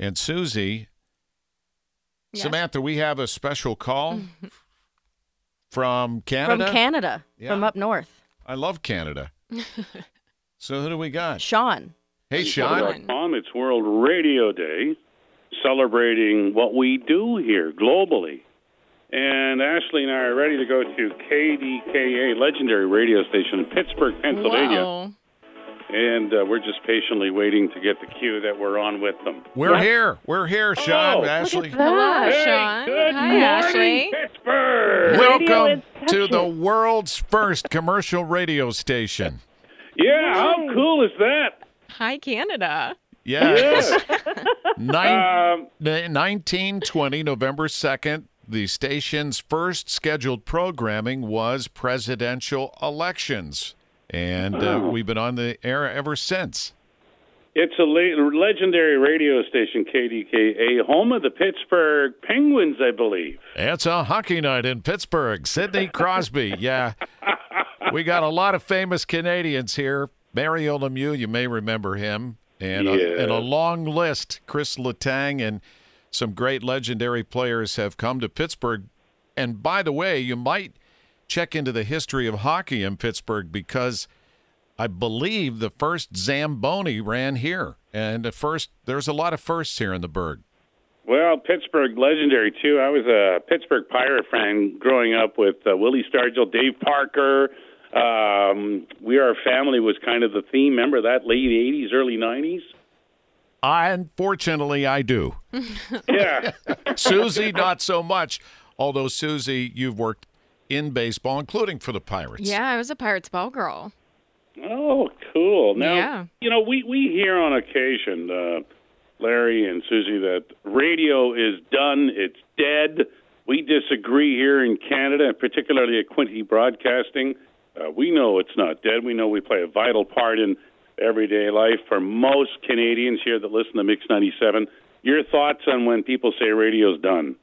And Susie, Yes. Samantha, we have a special call from Canada. From Canada, Yeah. from up north. I love Canada. so who do we got? Sean. Hey, Sean. Tom, it's World Radio Day, celebrating what we do here globally. And Ashleigh and I are ready to go to KDKA, legendary radio station in Pittsburgh, Pennsylvania. Whoa. And uh, we're just patiently waiting to get the cue that we're on with them. We're here. We're here, Sean. Oh, Ashleigh. Hello, Hey, Sean. good Hi, morning, Ashleigh. Pittsburgh. Welcome to the world's first commercial radio station. Yeah, how cool is that? Hi, Canada. Yes. Nine, Um, 1920, November 2nd, the station's first scheduled programming was presidential elections. And uh, we've been on the air ever since. It's a le- legendary radio station, KDKA, home of the Pittsburgh Penguins, I believe. It's a hockey night in Pittsburgh. Sidney Crosby. Yeah. We got a lot of famous Canadians here. Mario Lemieux, you may remember him. And, a, and a long list. Chris Letang and some great legendary players have come to Pittsburgh. And by the way, you might check into the history of hockey in Pittsburgh because I believe the first Zamboni ran here. And the first, there's a lot of firsts here in the Burgh. Well, Pittsburgh legendary too. I was a Pittsburgh Pirate fan growing up with uh, Willie Stargell, Dave Parker. Um, we Are Family was kind of the theme. Remember that late '80s, early '90s? I, unfortunately, I do. Yeah. Susie, not so much. Although Susie, you've worked in baseball, including for the Pirates. Yeah, I was a Pirates ball girl. oh, cool. Now, Yeah. you know, we we hear on occasion, uh, Larry and Susie, that radio is done. It's dead. We disagree here in Canada, and particularly at Quinte Broadcasting. Uh, we know it's not dead. We know we play a vital part in everyday life for most Canadians here that listen to Mix 97. Your thoughts on when people say radio's done?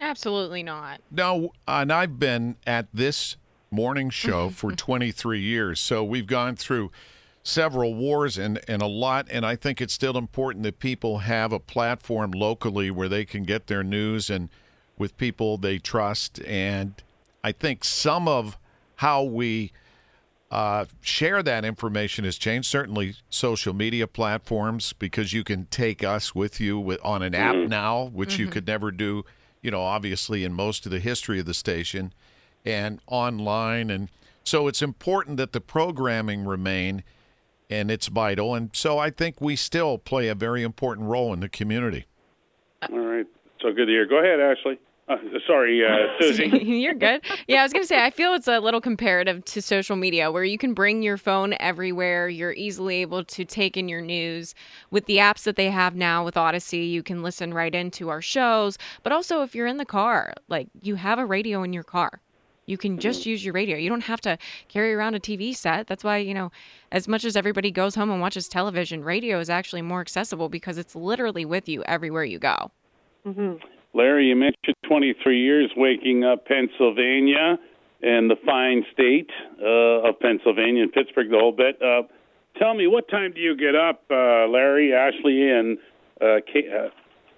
Absolutely not. No, and I've been at this morning show mm-hmm, for mm-hmm. 23 years. So we've gone through several wars and, and a lot. And I think it's still important that people have a platform locally where they can get their news and with people they trust. And I think some of how we uh, share that information has changed. Certainly, social media platforms because you can take us with you with, on an app mm-hmm. now, which you could never do. You know, obviously, in most of the history of the station, and online, and so it's important that the programming remain, and it's vital. And so I think we still play a very important role in the community. All right. So good to hear. Go ahead, Ashleigh. Uh, sorry, uh, Susie. You're good. Yeah, I was going to say, I feel it's a little comparative to social media where you can bring your phone everywhere. You're easily able to take in your news. With the apps that they have now with Audacy, you can listen right into our shows. But also, if you're in the car, like you have a radio in your car. You can just use your radio. You don't have to carry around a TV set. That's why, you know, as much as everybody goes home and watches television, radio is actually more accessible because it's literally with you everywhere you go. Larry, you mentioned 23 years waking up Pennsylvania and the fine state uh, of Pennsylvania and Pittsburgh, the whole bit. Uh, tell me, what time do you get up, uh, Larry, Ashleigh, and uh, Kate, uh,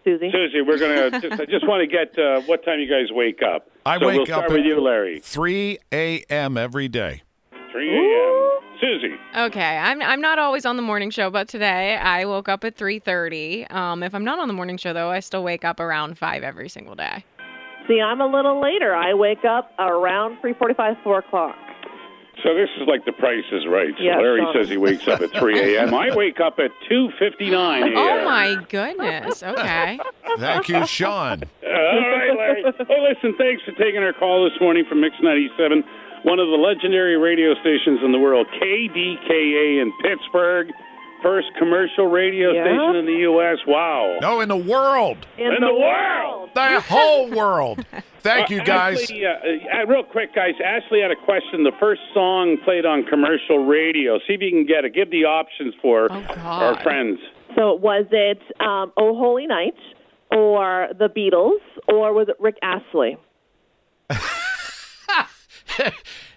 Susie. Susie? We're gonna. Just, I just want to get uh, what time you guys wake up. I so wake we'll up start at with you, Larry. 3 a.m. every day. 3 a.m. Susie. Okay, I'm I'm not always on the morning show, but today I woke up at 3:30. Um, if I'm not on the morning show though, I still wake up around five every single day. See, I'm a little later. I wake up around 3:45, 4 o'clock. So this is like the Price is Right. So Yeah, Larry so- says he wakes up at 3 a.m. I wake up at 2:59 a.m. Oh my goodness. Okay. Thank you, Sean. All right, Larry. Hey, listen, thanks for taking our call this morning from Mix 97, one of the legendary radio stations in the world, KDKA in Pittsburgh, first commercial radio Yeah. station in the U.S. Wow. No, in the world, In, In the world. the whole world. Thank you, Uh, guys. Ashleigh, uh, uh, real quick, guys. Ashleigh had a question. The first song played on commercial radio. See if you can get it. Give the options for Oh, our friends. So was it um, Oh Holy Night or the Beatles or was it Rick Astley?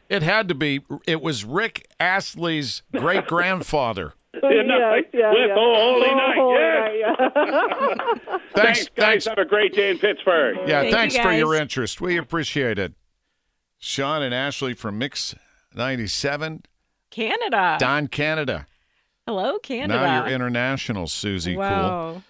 it had to be. It was Rick Astley's great grandfather. Yeah, no, yeah, with yeah. Oh Holy Oh, Night, Holy yes. Night, yeah. Thanks, Thanks, guys. thanks. Have a great day in Pittsburgh. Yeah, Thank you, thanks for your interest. We appreciate it. Sean and Ashleigh from Mix 97, Canada. Don Canada. Hello, Canada. Now you're international, Susie. Cool. Wow.